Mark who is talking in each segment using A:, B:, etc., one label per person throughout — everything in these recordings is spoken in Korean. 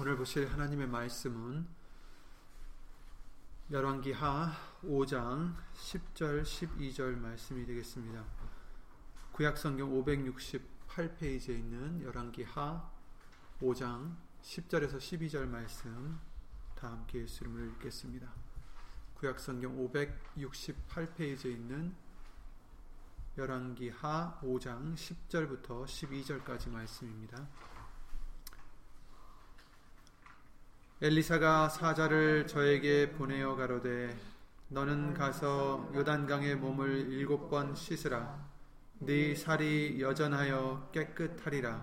A: 오늘 보실 하나님의 말씀은 열왕기하 5장 10절 12절 말씀이 되겠습니다. 구약성경 568페이지에 있는 열왕기하 5장 10절에서 12절 말씀 다 함께 예수 이름으로 읽겠습니다. 구약성경 568페이지에 있는 열왕기하 5장 10절부터 12절까지 말씀입니다. 엘리사가 사자를 저에게 보내어 가로되 너는 가서 요단강에 몸을 일곱 번 씻으라. 네 살이 여전하여 깨끗하리라.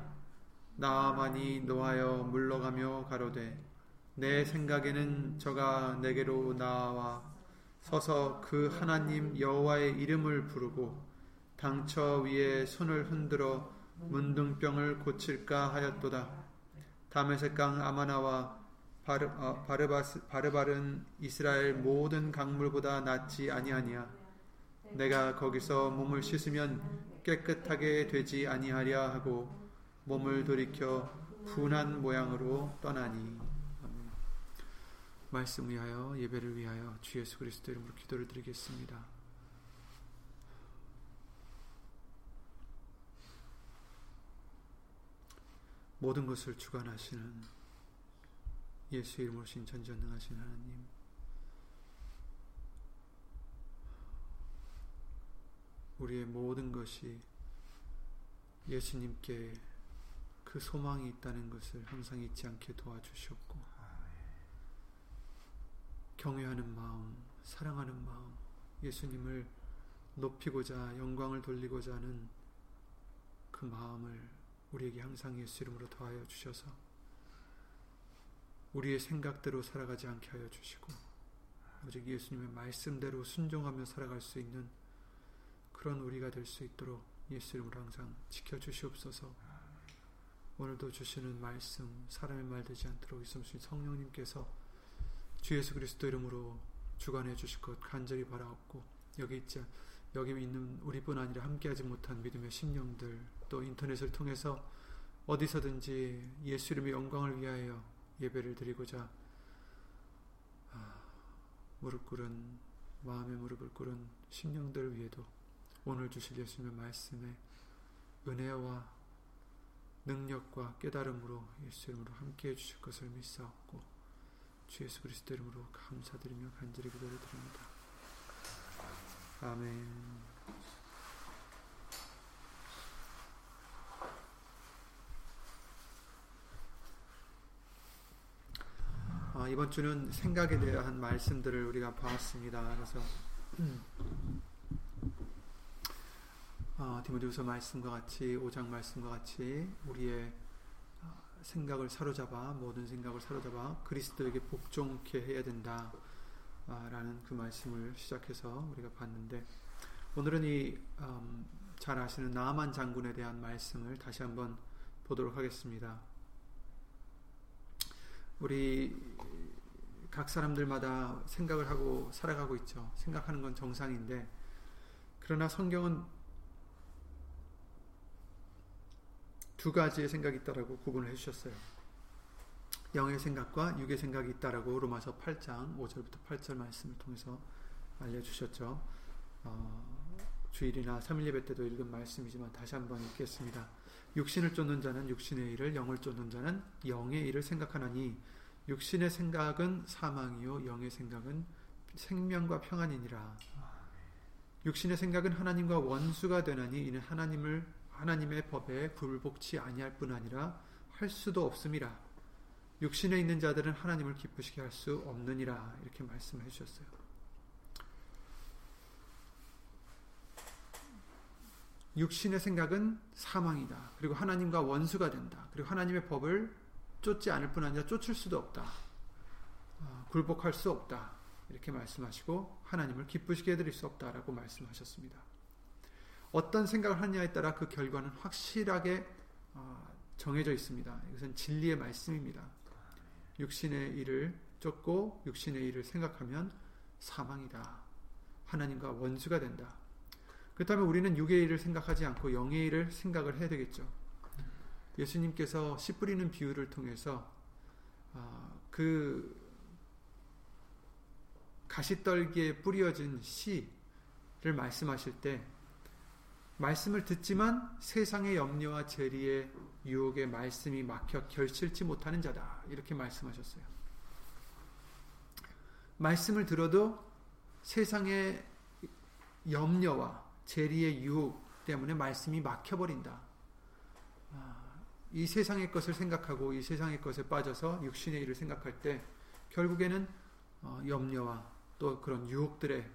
A: 나만이 노하여 물러가며 가로되 내 생각에는 저가 내게로 나와 서서 그 하나님 여호와의 이름을 부르고 당처 위에 손을 흔들어 문둥병을 고칠까 하였도다. 다메섹강 아마나와 바르, 어, 바르바스, 바르바른 이스라엘 모든 강물보다 낫지 아니하니야. 내가 거기서 몸을 씻으면 깨끗하게 되지 아니하랴 하고 몸을 돌이켜 분한 모양으로 떠나니. 말씀 위하여 예배를 위하여 주 예수 그리스도 이름으로 기도를 드리겠습니다. 모든 것을 주관하시는 예수 이름으로 신 전전능하신 하나님. 우리의 모든 것이 예수님께 그 소망이 있다는 것을 항상 잊지 않게 도와주셨고 경외하는 마음, 사랑하는 마음, 예수님을 높이고자 영광을 돌리고자 하는 그 마음을 우리에게 항상 예수 이름으로 더하여 주셔서 우리의 생각대로 살아가지 않게 하여 주시고 오직 예수님의 말씀대로 순종하며 살아갈 수 있는 그런 우리가 될 수 있도록 예수 이름으로 항상 지켜주시옵소서. 오늘도 주시는 말씀 사람의 말 되지 않도록 있음신 성령님께서 주 예수 그리스도 이름으로 주관해 주실 것 간절히 바라옵고 여기 있지 여기 있는 우리뿐 아니라 함께하지 못한 믿음의 심령들 또 인터넷을 통해서 어디서든지 예수 이름의 영광을 위하여 예배를 드리고자 아, 무릎 꿇은 마음의 무릎을 꿇은 심령들 위에도 오늘 주실 예수님의 말씀에 은혜와 능력과 깨달음으로 예수 이름으로 함께해 주실 것을 믿사옵고 주 예수 그리스도 이름으로 감사드리며 간절히 기도를 드립니다. 아멘. 어, 이번 주는 생각에 대한 말씀들을 우리가 보았습니다. 그래서 어, 디모데후서 말씀과 같이 5장 말씀과 같이 우리의 어, 생각을 사로잡아 모든 생각을 사로잡아 그리스도에게 복종케 해야 된다. 라는 그 말씀을 시작해서 우리가 봤는데 오늘은 이잘 음, 아시는 나만 장군에 대한 말씀을 다시 한번 보도록 하겠습니다. 우리 각 사람들마다 생각을 하고 살아가고 있죠. 생각하는 건 정상인데, 그러나 성경은 두 가지의 생각이 있다라고 구분을 해주셨어요. 영의 생각과 육의 생각이 있다라고 로마서 8장 5절부터 8절 말씀을 통해서 알려주셨죠. 어, 주일이나 3일 예배 때도 읽은 말씀이지만 다시 한번 읽겠습니다. 육신을 쫓는 자는 육신의 일을, 영을 쫓는 자는 영의 일을 생각하나니 육신의 생각은 사망이요 영의 생각은 생명과 평안이니라. 육신의 생각은 하나님과 원수가 되나니 이는 하나님을 하나님의 법에 불복치 아니할 뿐 아니라 할 수도 없음이라. 육신에 있는 자들은 하나님을 기쁘시게 할 수 없느니라 이렇게 말씀해 주셨어요. 육신의 생각은 사망이다. 그리고 하나님과 원수가 된다. 그리고 하나님의 법을 쫓지 않을 뿐 아니라 쫓을 수도 없다. 어, 굴복할 수 없다. 이렇게 말씀하시고 하나님을 기쁘시게 해드릴 수 없다라고 말씀하셨습니다. 어떤 생각을 하느냐에 따라 그 결과는 확실하게 어, 정해져 있습니다. 이것은 진리의 말씀입니다. 육신의 일을 쫓고 육신의 일을 생각하면 사망이다. 하나님과 원수가 된다. 그렇다면 우리는 육의 일을 생각하지 않고 영의 일을 생각을 해야 되겠죠. 예수님께서 씨 뿌리는 비유를 통해서 어, 그 가시떨기에 뿌려진 씨를 말씀하실 때 말씀을 듣지만 세상의 염려와 재리의 유혹에 말씀이 막혀 결실치 못하는 자다. 이렇게 말씀하셨어요. 말씀을 들어도 세상의 염려와 재리의 유혹 때문에 말씀이 막혀버린다. 아, 이 세상의 것을 생각하고 이 세상의 것에 빠져서 육신의 일을 생각할 때 결국에는 어, 염려와 또 그런 유혹들에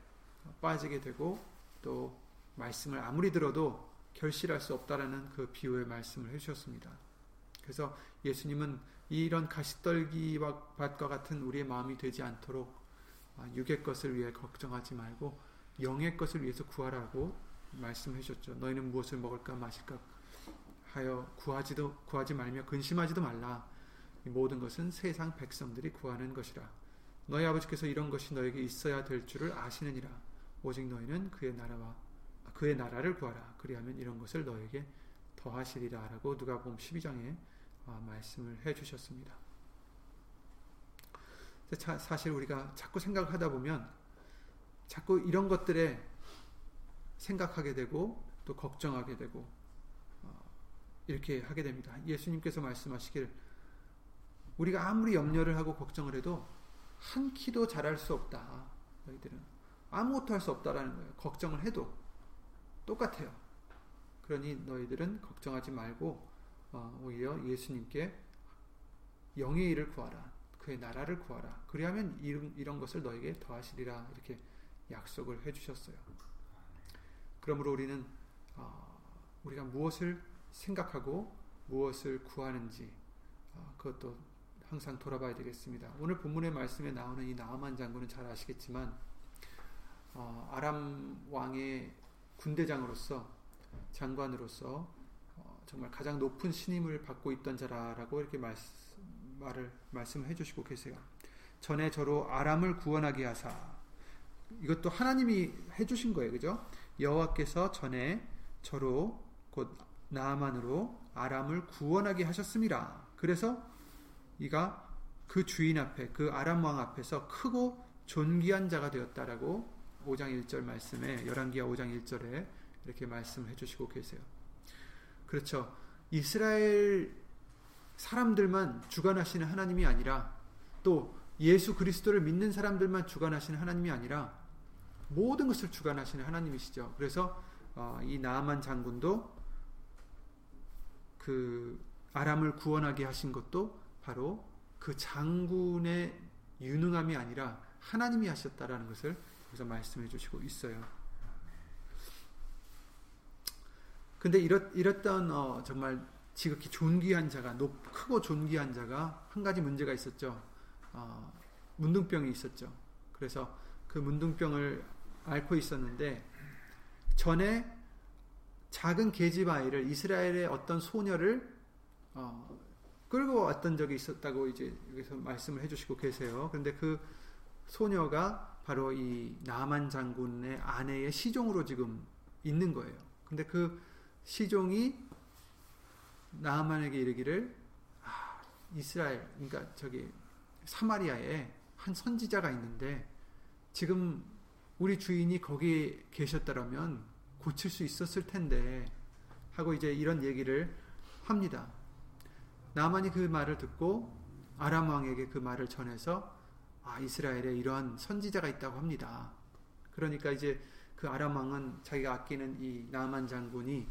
A: 빠지게 되고 또 말씀을 아무리 들어도 결실할 수 없다라는 그 비유의 말씀을 해주셨습니다. 그래서 예수님은 이런 가시떨기와 밭과 같은 우리의 마음이 되지 않도록 아, 육의 것을 위해 걱정하지 말고 영의 것을 위해서 구하라고 말씀해 주셨죠. 너희는 무엇을 먹을까 마실까 하여 구하지도 구하지 말며 근심하지도 말라. 이 모든 것은 세상 백성들이 구하는 것이라. 너희 아버지께서 이런 것이 너에게 있어야 될 줄을 아시느니라. 오직 너희는 그의 나라와 그의 나라를 구하라. 그리하면 이런 것을 너에게 더하시리라라고 누가복음 12장에 아, 말씀을 해 주셨습니다. 사실 우리가 자꾸 생각하다 보면 자꾸 이런 것들에 생각하게 되고 또 걱정하게 되고 어, 이렇게 하게 됩니다. 예수님께서 말씀하시길 우리가 아무리 염려를 하고 걱정을 해도 한 키도 자랄 수 없다. 너희들은 아무것도 할 수 없다라는 거예요. 걱정을 해도 똑같아요. 그러니 너희들은 걱정하지 말고 어, 오히려 예수님께 영의 일을 구하라. 그의 나라를 구하라. 그리하면 이런, 이런 것을 너에게 더하시리라. 이렇게 약속을 해주셨어요. 그러므로 우리는 어, 우리가 무엇을 생각하고 무엇을 구하는지 어, 그것도 항상 돌아봐야 되겠습니다. 오늘 본문의 말씀에 나오는 이 나아만 장군은 잘 아시겠지만 어, 아람 왕의 군대장으로서 장관으로서 어, 정말 가장 높은 신임을 받고 있던 자라라고 이렇게 말씀, 말을 말씀해 주시고 계세요. 전에 저로 아람을 구원하게 하사 이것도 하나님이 해 주신 거예요. 그죠? 여호와께서 전에 저로 곧 나아만으로 아람을 구원하게 하셨습니다. 그래서 이가 그 주인 앞에 그 아람 왕 앞에서 크고 존귀한 자가 되었다라고 5장 1절 말씀에 열왕기하 5장 1절에 이렇게 말씀해 주시고 계세요. 그렇죠. 이스라엘 사람들만 주관하시는 하나님이 아니라 또 예수 그리스도를 믿는 사람들만 주관하시는 하나님이 아니라 모든 것을 주관하시는 하나님이시죠. 그래서 어, 이 나아만 장군도 그 아람을 구원하게 하신 것도 바로 그 장군의 유능함이 아니라 하나님이 하셨다라는 것을 그래서 말씀해 주시고 있어요. 근데 이렇, 이랬던 어, 정말 지극히 존귀한 자가 높, 크고 존귀한 자가 한 가지 문제가 있었죠. 어, 문둥병이 있었죠. 그래서 그 문둥병을 앓고 있었는데 전에 작은 계집 아이를 이스라엘의 어떤 소녀를 어, 끌고 왔던 적이 있었다고 이제 여기서 말씀을 해주시고 계세요. 그런데 그 소녀가 바로 이 나만 장군의 아내의 시종으로 지금 있는 거예요. 근데 그 시종이 나만에게 이르기를 아, 이스라엘 그러니까 저기 사마리아에 한 선지자가 있는데 지금 우리 주인이 거기 계셨다면 고칠 수 있었을 텐데 하고 이제 이런 얘기를 합니다. 나만이 그 말을 듣고 아람 왕에게 그 말을 전해서 아, 이스라엘에 이러한 선지자가 있다고 합니다. 그러니까 이제 그 아람 왕은 자기가 아끼는 이 나만 장군이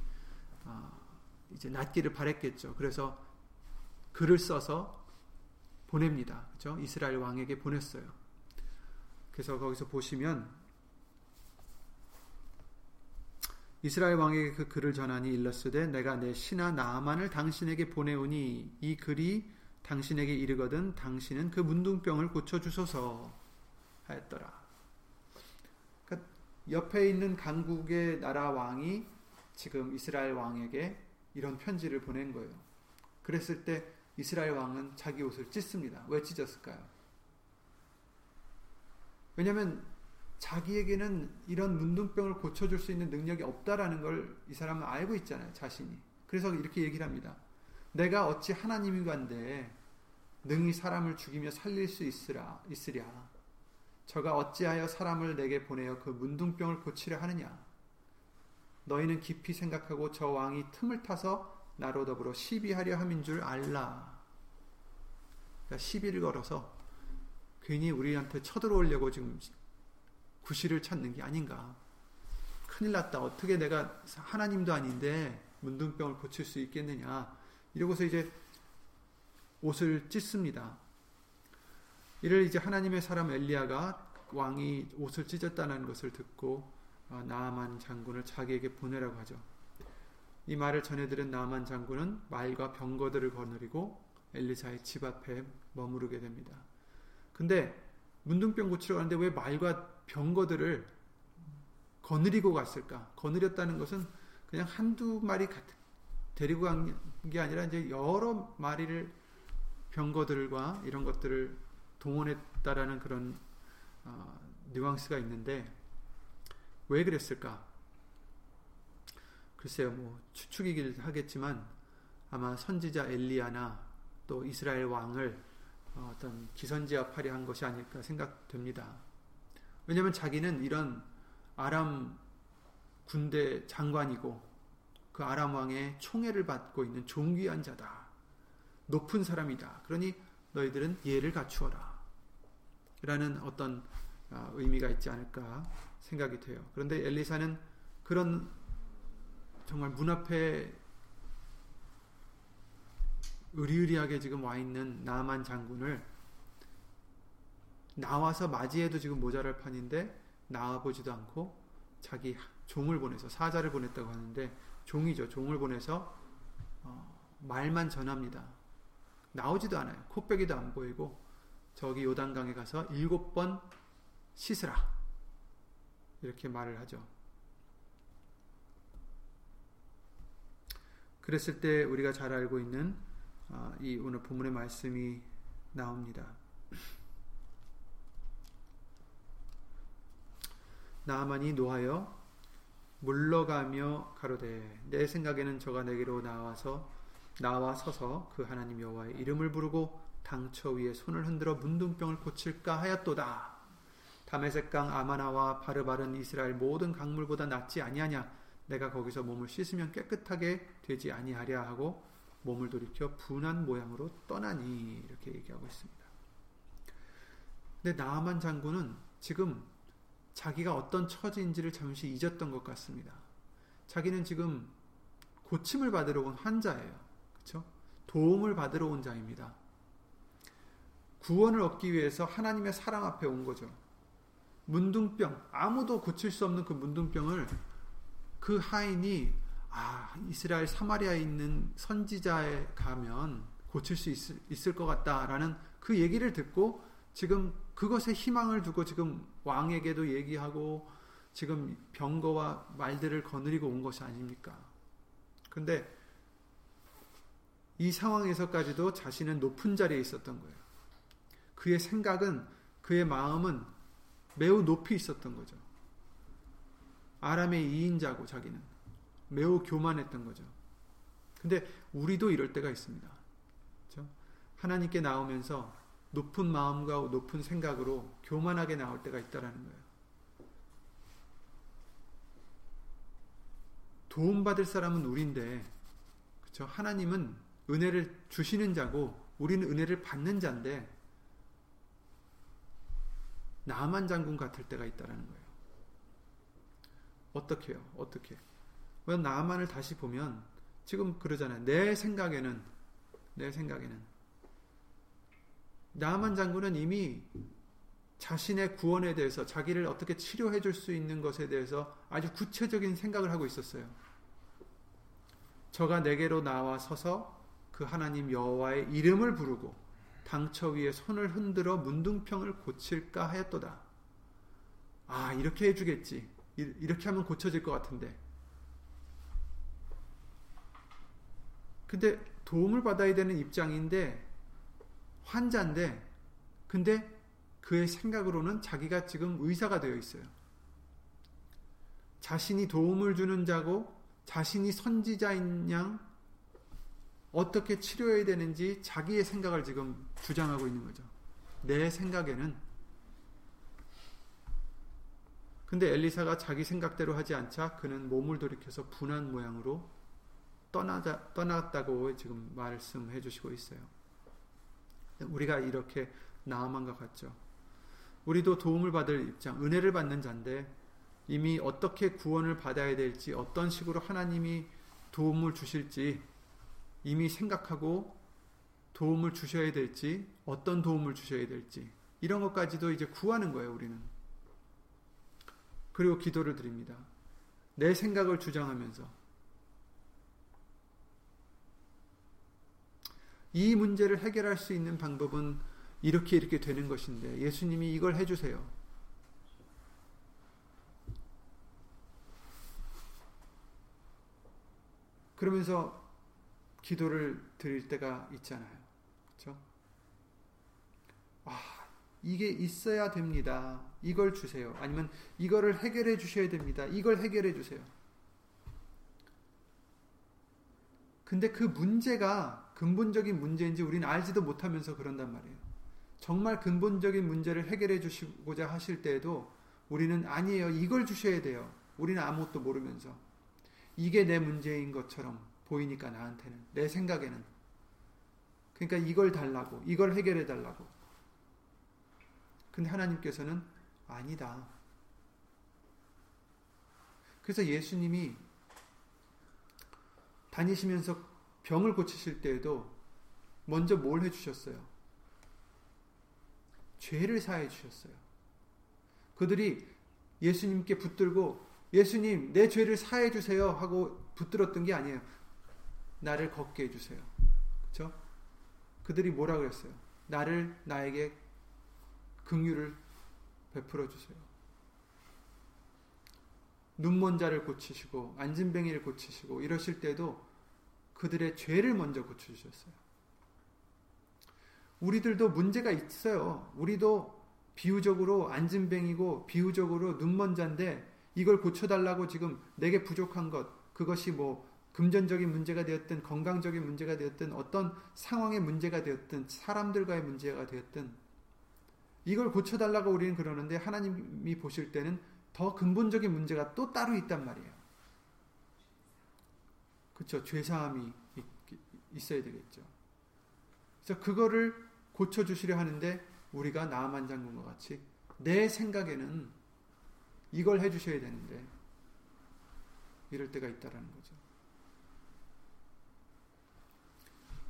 A: 아, 이제 낫기를 바랬겠죠. 그래서 글을 써서 보냅니다. 그죠? 이스라엘 왕에게 보냈어요. 그래서 거기서 보시면 이스라엘 왕에게 그 글을 전하니 일렀으되 내가 내 신하 나만을 당신에게 보내오니 이 글이 당신에게 이르거든 당신은 그 문둥병을 고쳐 주소서 하였더라. 그러니까 옆에 있는 강국의 나라 왕이 지금 이스라엘 왕에게 이런 편지를 보낸 거예요. 그랬을 때 이스라엘 왕은 자기 옷을 찢습니다. 왜 찢었을까요? 왜냐하면 자기에게는 이런 문둥병을 고쳐줄 수 있는 능력이 없다라는 걸 이 사람은 알고 있잖아요. 자신이. 그래서 이렇게 얘기를 합니다. 내가 어찌 하나님이 간데 능히 사람을 죽이며 살릴 수 있으라 있으랴 저가 어찌하여 사람을 내게 보내어 그 문둥병을 고치려 하느냐 너희는 깊이 생각하고 저 왕이 틈을 타서 나로 더불어 시비하려 함인 줄 알라 그러니까 시비를 걸어서 괜히 우리한테 쳐들어오려고 지금 구실을 찾는 게 아닌가 큰일 났다 어떻게 내가 하나님도 아닌데 문둥병을 고칠 수 있겠느냐 이러고서 이제 옷을 찢습니다. 이를 이제 하나님의 사람 엘리야가 왕이 옷을 찢었다는 것을 듣고 어, 나아만 장군을 자기에게 보내라고 하죠. 이 말을 전해 들은 나아만 장군은 말과 병거들을 거느리고 엘리사의 집 앞에 머무르게 됩니다. 근데 문둥병 고치러 가는데 왜 말과 병거들을 거느리고 갔을까? 거느렸다는 것은 그냥 한두 마리 데리고 간 게 아니라 이제 여러 마리를 병거들과 이런 것들을 동원했다라는 그런 어, 뉘앙스가 있는데 왜 그랬을까? 글쎄요, 뭐 추측이긴 하겠지만 아마 선지자 엘리야나 또 이스라엘 왕을 어, 어떤 기선제압하려 한 것이 아닐까 생각됩니다. 왜냐하면 자기는 이런 아람 군대 장관이고 그 아람 왕의 총애를 받고 있는 존귀한 자다. 높은 사람이다. 그러니 너희들은 예를 갖추어라. 라는 어떤 어, 의미가 있지 않을까 생각이 돼요. 그런데 엘리사는 그런 정말 문 앞에 의리의리하게 지금 와 있는 나만 장군을 나와서 맞이해도 지금 모자랄 판인데 나와보지도 않고 자기 종을 보내서 사자를 보냈다고 하는데 종이죠. 종을 보내서 어, 말만 전합니다. 나오지도 않아요. 코빼기도 안 보이고 저기 요단강에 가서 일곱 번 씻으라 이렇게 말을 하죠. 그랬을 때 우리가 잘 알고 있는 어, 이 오늘 본문의 말씀이 나옵니다. 나만이 노하여 물러가며 가로되 내 생각에는 저가 내게로 나와서 나와 서서 그 하나님 여호와의 이름을 부르고 당처 위에 손을 흔들어 문둥병을 고칠까 하였도다. 다메섹강 아마나와 바르바른 이스라엘 모든 강물보다 낫지 아니하냐? 내가 거기서 몸을 씻으면 깨끗하게 되지 아니하랴 하고 몸을 돌이켜 분한 모양으로 떠나니 이렇게 얘기하고 있습니다. 근데 나아만 장군은 지금 자기가 어떤 처지인지를 잠시 잊었던 것 같습니다. 자기는 지금 고침을 받으러 온 환자예요. 그렇죠? 도움을 받으러 온 자입니다. 구원을 얻기 위해서 하나님의 사랑 앞에 온 거죠. 문둥병, 아무도 고칠 수 없는 그 문둥병을 그 하인이 아, 이스라엘 사마리아에 있는 선지자에 가면 고칠 수 있을, 있을 것 같다라는 그 얘기를 듣고 지금 그것에 희망을 두고 지금 왕에게도 얘기하고 지금 병거와 말들을 거느리고 온 것이 아닙니까? 근데 이 상황에서까지도 자신은 높은 자리에 있었던 거예요. 그의 생각은, 그의 마음은 매우 높이 있었던 거죠. 아람의 2인자고 자기는. 매우 교만했던 거죠. 근데 우리도 이럴 때가 있습니다. 그렇죠? 하나님께 나오면서 높은 마음과 높은 생각으로 교만하게 나올 때가 있다라는 거예요. 도움받을 사람은 우리인데, 그렇죠? 하나님은 은혜를 주시는 자고, 우리는 은혜를 받는 자인데, 나만 장군 같을 때가 있다라는 거예요. 어떻게요? 어떻게? 왜 나만을 다시 보면 지금 그러잖아요. 내 생각에는 내 생각에는 나만 장군은 이미 자신의 구원에 대해서 자기를 어떻게 치료해 줄 수 있는 것에 대해서 아주 구체적인 생각을 하고 있었어요. 저가 내게로 나와 서서 그 하나님 여호와의 이름을 부르고 당처 위에 손을 흔들어 문둥병을 고칠까 하였도다. 아, 이렇게 해주겠지. 이렇게 하면 고쳐질 것 같은데. 근데 도움을 받아야 되는 입장인데 환자인데 근데 그의 생각으로는 자기가 지금 의사가 되어 있어요. 자신이 도움을 주는 자고 자신이 선지자인 양 어떻게 치료해야 되는지 자기의 생각을 지금 주장하고 있는 거죠. 내 생각에는 근데 엘리사가 자기 생각대로 하지 않자 그는 몸을 돌이켜서 분한 모양으로 떠나자, 떠났다고 지금 말씀해 주시고 있어요. 우리가 이렇게 나아만과 같죠. 우리도 도움을 받을 입장, 은혜를 받는 자인데 이미 어떻게 구원을 받아야 될지, 어떤 식으로 하나님이 도움을 주실지 이미 생각하고 도움을 주셔야 될지, 어떤 도움을 주셔야 될지, 이런 것까지도 이제 구하는 거예요, 우리는. 그리고 기도를 드립니다. 내 생각을 주장하면서. 이 문제를 해결할 수 있는 방법은 이렇게 이렇게 되는 것인데, 예수님이 이걸 해주세요. 그러면서 기도를 드릴 때가 있잖아요. 그렇죠? 아, 이게 있어야 됩니다. 이걸 주세요. 아니면 이거를 해결해 주셔야 됩니다. 이걸 해결해 주세요. 근데 그 문제가 근본적인 문제인지 우리는 알지도 못하면서 그런단 말이에요. 정말 근본적인 문제를 해결해 주시고자 하실 때에도 우리는 아니에요. 이걸 주셔야 돼요. 우리는 아무것도 모르면서. 이게 내 문제인 것처럼 보이니까 나한테는 내 생각에는 그러니까 이걸 달라고 이걸 해결해 달라고 근데 하나님께서는 아니다 그래서 예수님이 다니시면서 병을 고치실 때에도 먼저 뭘 해주셨어요? 죄를 사해 주셨어요. 그들이 예수님께 붙들고 예수님 내 죄를 사해 주세요 하고 붙들었던 게 아니에요. 나를 걷게 해주세요. 그렇죠? 그들이 뭐라 그랬어요? 나를 나에게 긍휼을 베풀어 주세요. 눈먼 자를 고치시고 안진뱅이를 고치시고 이러실 때도 그들의 죄를 먼저 고쳐 주셨어요. 우리들도 문제가 있어요. 우리도 비유적으로 안진뱅이고 비유적으로 눈먼 자인데 이걸 고쳐달라고 지금 내게 부족한 것 그것이 뭐 금전적인 문제가 되었든 건강적인 문제가 되었든 어떤 상황의 문제가 되었든 사람들과의 문제가 되었든 이걸 고쳐달라고 우리는 그러는데 하나님이 보실 때는 더 근본적인 문제가 또 따로 있단 말이에요. 그렇죠. 죄사함이 있어야 되겠죠. 그래서 그거를 고쳐 주시려 하는데 우리가 나만 장군과 같이 내 생각에는 이걸 해 주셔야 되는데 이럴 때가 있다라는 거죠.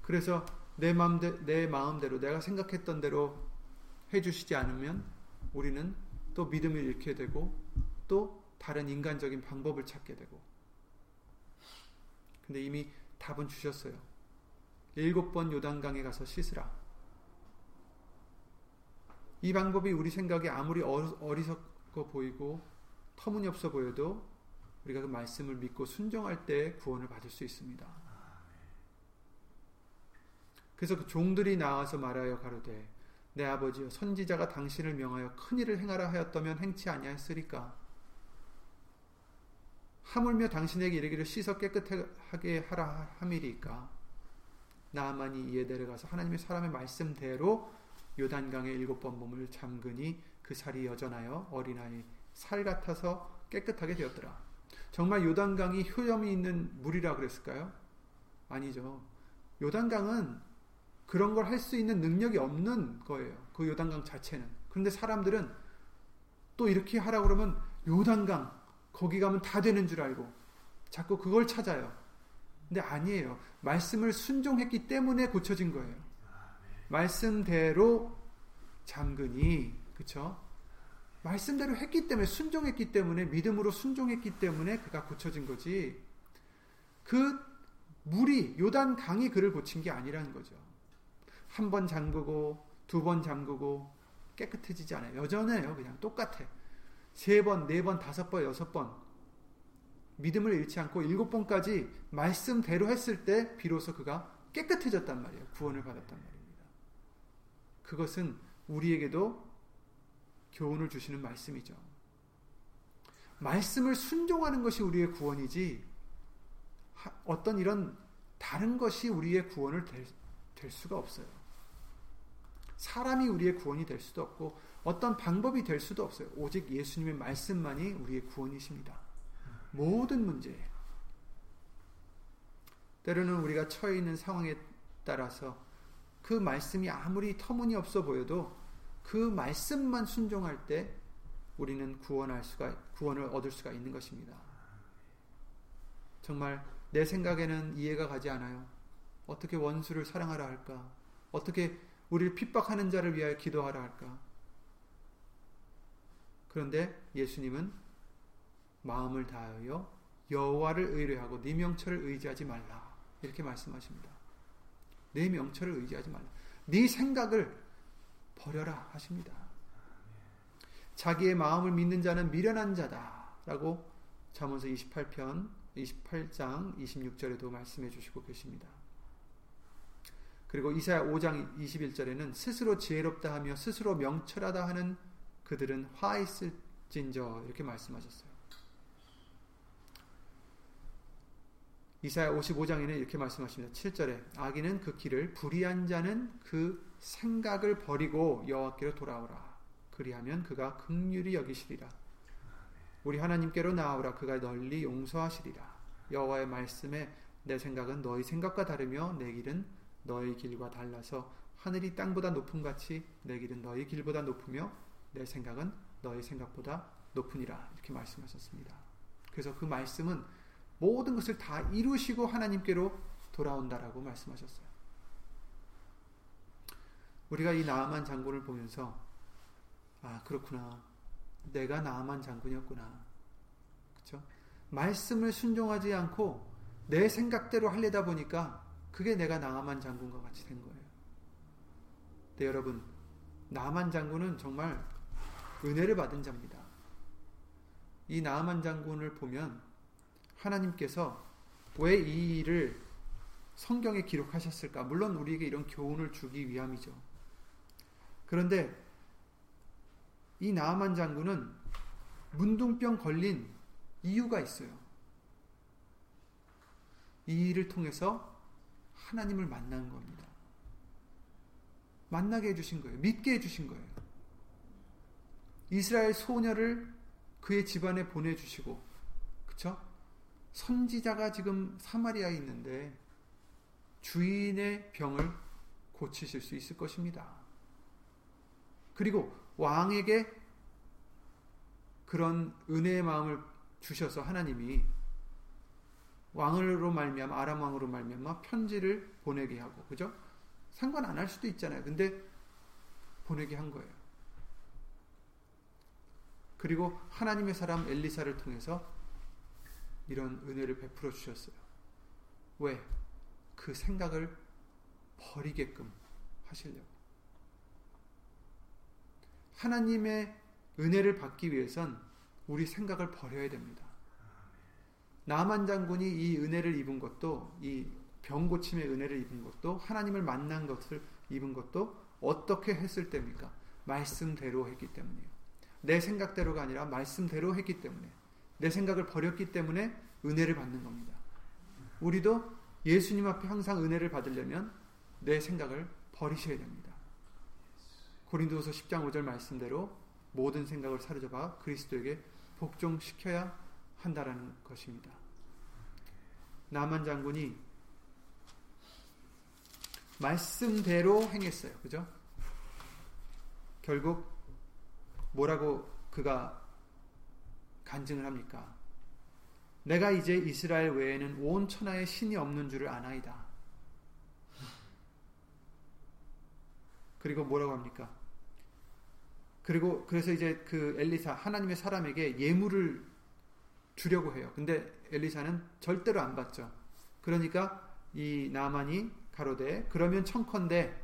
A: 그래서 내 마음대, 내 마음대로 내가 생각했던 대로 해 주시지 않으면 우리는 또 믿음을 잃게 되고 또 다른 인간적인 방법을 찾게 되고 근데 이미 답은 주셨어요. 일곱 번 요단강에 가서 씻으라. 이 방법이 우리 생각에 아무리 어리석어 보이고 터무니없어 보여도 우리가 그 말씀을 믿고 순종할 때 구원을 받을 수 있습니다. 그래서 그 종들이 나와서 말하여 가로되 내 아버지여 선지자가 당신을 명하여 큰 일을 행하라 하였다면 행치 아니하였으리까 하물며 당신에게 이르기를 씻어 깨끗하게 하라 함이리까 나만이 이에 데려가서 하나님의 사람의 말씀대로 요단강에 일곱 번 몸을 잠그니 그 살이 여전하여 어린아이 살 같아서 깨끗하게 되었더라. 정말 요단강이 효염이 있는 물이라 그랬을까요? 아니죠. 요단강은 그런 걸 할 수 있는 능력이 없는 거예요. 그 요단강 자체는. 그런데 사람들은 또 이렇게 하라 그러면 요단강 거기 가면 다 되는 줄 알고 자꾸 그걸 찾아요. 근데 아니에요. 말씀을 순종했기 때문에 고쳐진 거예요. 말씀대로 잠그니 그쵸? 말씀대로 했기 때문에 순종했기 때문에 믿음으로 순종했기 때문에 그가 고쳐진 거지. 그 물이 요단 강이 그를 고친 게 아니라는 거죠. 한 번 잠그고 두 번 잠그고 깨끗해지지 않아요. 여전해요. 그냥 똑같아. 세 번, 네 번, 다섯 번, 여섯 번 믿음을 잃지 않고 일곱 번까지 말씀대로 했을 때 비로소 그가 깨끗해졌단 말이에요. 구원을 받았단 말입니다. 그것은 우리에게도 교훈을 주시는 말씀이죠. 말씀을 순종하는 것이 우리의 구원이지 어떤 이런 다른 것이 우리의 구원을 될, 될 수가 없어요. 사람이 우리의 구원이 될 수도 없고 어떤 방법이 될 수도 없어요. 오직 예수님의 말씀만이 우리의 구원이십니다. 모든 문제에 때로는 우리가 처해 있는 상황에 따라서 그 말씀이 아무리 터무니없어 보여도 그 말씀만 순종할 때 우리는 구원할 수가 구원을 얻을 수가 있는 것입니다. 정말 내 생각에는 이해가 가지 않아요. 어떻게 원수를 사랑하라 할까? 어떻게 우리를 핍박하는 자를 위하여 기도하라 할까? 그런데 예수님은 마음을 다하여 여호와를 의뢰하고 네 명철을 의지하지 말라. 이렇게 말씀하십니다. 내 명철을 의지하지 말라. 네 생각을 버려라 하십니다. 자기의 마음을 믿는 자는 미련한 자다라고 잠언서 28편 28장 26절에도 말씀해 주시고 계십니다. 그리고 이사야 5장 21절에는 스스로 지혜롭다 하며 스스로 명철하다 하는 그들은 화 있을진저 이렇게 말씀하셨어요. 이사야 55장에는 이렇게 말씀하십니다. 7절에 악인은 그 길을 불의한 자는 그 생각을 버리고 여호와께로 돌아오라. 그리하면 그가 극률이 여기시리라. 우리 하나님께로 나아오라. 그가 널리 용서하시리라. 여호와의 말씀에 내 생각은 너희 생각과 다르며 내 길은 너희 길과 달라서 하늘이 땅보다 높음 같이 내 길은 너희 길보다 높으며 내 생각은 너희 생각보다 높으니라. 이렇게 말씀하셨습니다. 그래서 그 말씀은 모든 것을 다 이루시고 하나님께로 돌아온다라고 말씀하셨어요. 우리가 이 나아만 장군을 보면서 아 그렇구나 내가 나아만 장군이었구나 그렇죠? 말씀을 순종하지 않고 내 생각대로 하려다 보니까 그게 내가 나아만 장군과 같이 된 거예요. 네 여러분 나아만 장군은 정말 은혜를 받은 자입니다. 이 나아만 장군을 보면 하나님께서 왜 이 일을 성경에 기록하셨을까? 물론 우리에게 이런 교훈을 주기 위함이죠. 그런데 이 나아만 장군은 문둥병 걸린 이유가 있어요. 이 일을 통해서 하나님을 만난 겁니다. 만나게 해주신 거예요. 믿게 해주신 거예요. 이스라엘 소녀를 그의 집안에 보내주시고, 그쵸? 선지자가 지금 사마리아에 있는데 주인의 병을 고치실 수 있을 것입니다. 그리고 왕에게 그런 은혜의 마음을 주셔서 하나님이 왕으로 말미암아 아람 왕으로 말미암아 편지를 보내게 하고 그죠? 상관 안 할 수도 있잖아요. 근데 보내게 한 거예요. 그리고 하나님의 사람 엘리사를 통해서 이런 은혜를 베풀어 주셨어요. 왜? 그 생각을 버리게끔 하시려고. 하나님의 은혜를 받기 위해선 우리 생각을 버려야 됩니다. 나만 장군이 이 은혜를 입은 것도 이 병고침의 은혜를 입은 것도 하나님을 만난 것을 입은 것도 어떻게 했을 때입니까? 말씀대로 했기 때문이에요. 내 생각대로가 아니라 말씀대로 했기 때문에 내 생각을 버렸기 때문에 은혜를 받는 겁니다. 우리도 예수님 앞에 항상 은혜를 받으려면 내 생각을 버리셔야 됩니다. 고린도서 10장 5절 말씀대로 모든 생각을 사로잡아 그리스도에게 복종시켜야 한다라는 것입니다. 나만 장군이 말씀대로 행했어요. 그죠? 결국 뭐라고 그가 간증을 합니까? 내가 이제 이스라엘 외에는 온 천하에 신이 없는 줄을 아나이다. 그리고 뭐라고 합니까? 그리고 그래서 이제 그 엘리사 하나님의 사람에게 예물을 주려고 해요. 근데 엘리사는 절대로 안 받죠. 그러니까 이 나만이 가로되 그러면 청컨대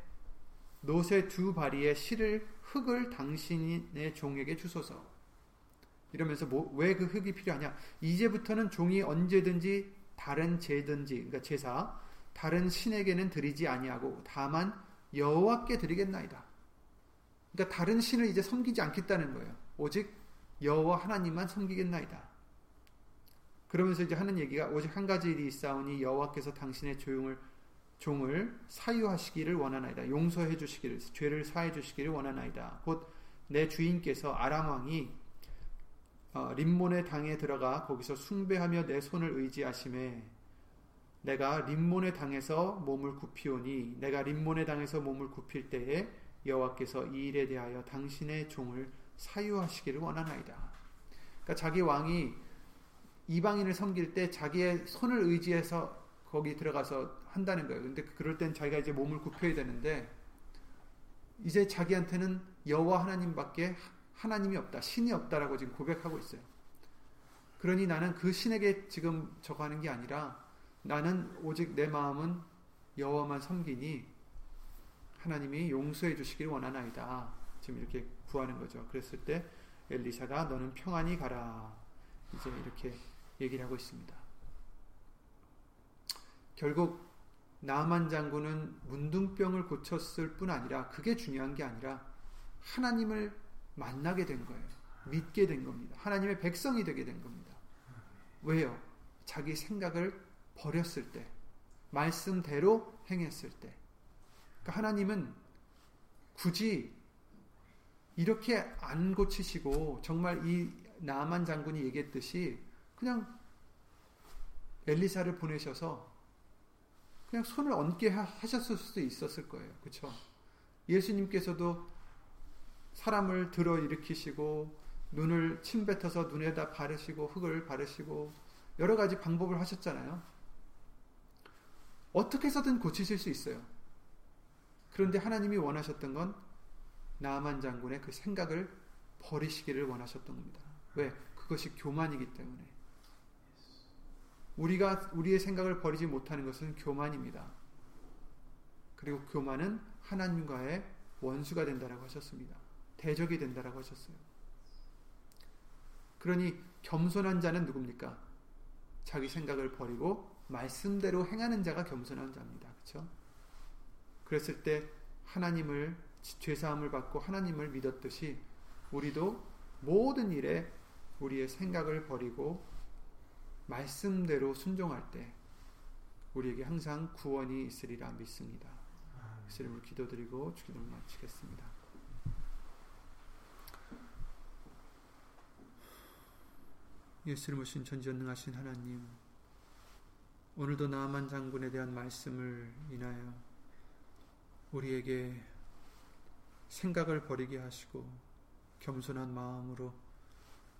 A: 노새 두 바리의 실을 흙을 당신의 종에게 주소서. 이러면서 뭐, 왜 그 흙이 필요하냐? 이제부터는 종이 언제든지 다른 제든지 그러니까 제사 다른 신에게는 드리지 아니하고 다만 여호와께 드리겠나이다. 그러니까 다른 신을 이제 섬기지 않겠다는 거예요. 오직 여호와 하나님만 섬기겠나이다. 그러면서 이제 하는 얘기가 오직 한 가지 일이 있사오니 여호와께서 당신의 조용을 종을 사유하시기를 원하나이다. 용서해 주시기를 죄를 사해 주시기를 원하나이다. 곧 내 주인께서 아람 왕이 어, 림몬의 당에 들어가 거기서 숭배하며 내 손을 의지하심에 내가 림몬의 당에서 몸을 굽히오니 내가 림몬의 당에서 몸을 굽힐 때에 여호와께서 이 일에 대하여 당신의 종을 사유하시기를 원하나이다. 그러니까 자기 왕이 이방인을 섬길 때 자기의 손을 의지해서 거기 들어가서 한다는 거예요. 근데 그럴 땐 자기가 이제 몸을 굽혀야 되는데 이제 자기한테는 여호와 하나님밖에 하나님이 없다, 신이 없다라고 지금 고백하고 있어요. 그러니 나는 그 신에게 지금 저거 하는 게 아니라 나는 오직 내 마음은 여호와만 섬기니 하나님이 용서해 주시길 원하나이다. 지금 이렇게 구하는 거죠. 그랬을 때 엘리사가 너는 평안히 가라. 이제 이렇게 얘기를 하고 있습니다. 결국 나만 장군은 문둥병을 고쳤을 뿐 아니라 그게 중요한 게 아니라 하나님을 만나게 된 거예요. 믿게 된 겁니다. 하나님의 백성이 되게 된 겁니다. 왜요? 자기 생각을 버렸을 때, 말씀대로 행했을 때. 그러니까 하나님은 굳이 이렇게 안 고치시고 정말 이 나만 장군이 얘기했듯이 그냥 엘리사를 보내셔서 그냥 손을 얹게 하셨을 수도 있었을 거예요. 그렇죠? 예수님께서도 사람을 들어 일으키시고 눈을 침 뱉어서 눈에다 바르시고 흙을 바르시고 여러 가지 방법을 하셨잖아요. 어떻게 해서든 고치실 수 있어요. 그런데 하나님이 원하셨던 건 나만 장군의 그 생각을 버리시기를 원하셨던 겁니다. 왜? 그것이 교만이기 때문에. 우리가 우리의 생각을 버리지 못하는 것은 교만입니다. 그리고 교만은 하나님과의 원수가 된다라고 하셨습니다. 대적이 된다라고 하셨어요. 그러니 겸손한 자는 누굽니까? 자기 생각을 버리고 말씀대로 행하는 자가 겸손한 자입니다. 그렇죠? 그랬을 때 하나님을 죄 사함을 받고 하나님을 믿었듯이 우리도 모든 일에 우리의 생각을 버리고 말씀대로 순종할 때 우리에게 항상 구원이 있으리라 믿습니다. 예수 이름으로 기도드리고 기도를 마치겠습니다. 예수 이름으로 신 전지전능하신 하나님 오늘도 나만 장군에 대한 말씀을 인하여 우리에게 생각을 버리게 하시고 겸손한 마음으로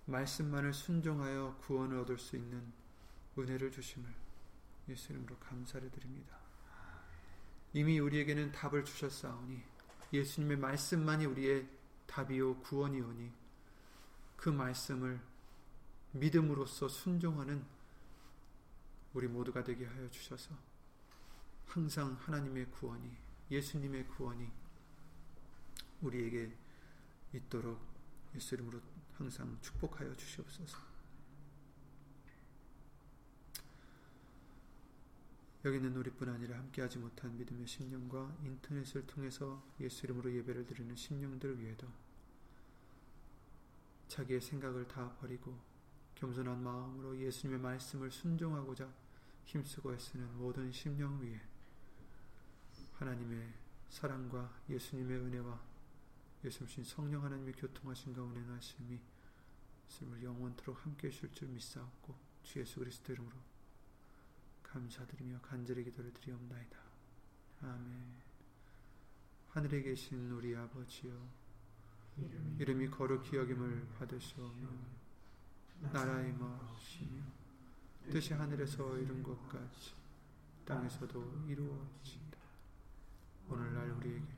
A: 말씀만을 순종하여 구원을 얻을 수 있는 은혜를 주심을 예수 이름으로 감사를 드립니다. 이미 우리에게는 답을 주셨사오니 예수님의 말씀만이 우리의 답이요 구원이오니 그 말씀을 믿음으로써 순종하는 우리 모두가 되게 하여 주셔서 항상 하나님의 구원이 예수님의 구원이 우리에게 있도록 예수 이름으로 항상 축복하여 주시옵소서. 여기 는 우리뿐 아니라 함께하지 못한 믿음의 심령과 인터넷을 통해서 예수 이름으로 예배를 드리는 심령들 위에도 자기의 생각을 다 버리고 겸손한 마음으로 예수님의 말씀을 순종하고자 힘쓰고 애쓰는 모든 심령 위에 하나님의 사랑과 예수님의 은혜와 예수님 성령 하나님의 교통하신가 운행하심이 우리 영원토록 함께 하실 줄 믿사옵고 주 예수 그리스도 이름으로 감사드리며 간절히 기도를 드리옵나이다. 아멘 하늘에 계신 우리 아버지여 이름이 거룩히 여김을 받으시오며 나라의 마시며 뜻이 하늘에서 이룬 것 같이 땅에서도 이루어진다. 오늘날 우리에게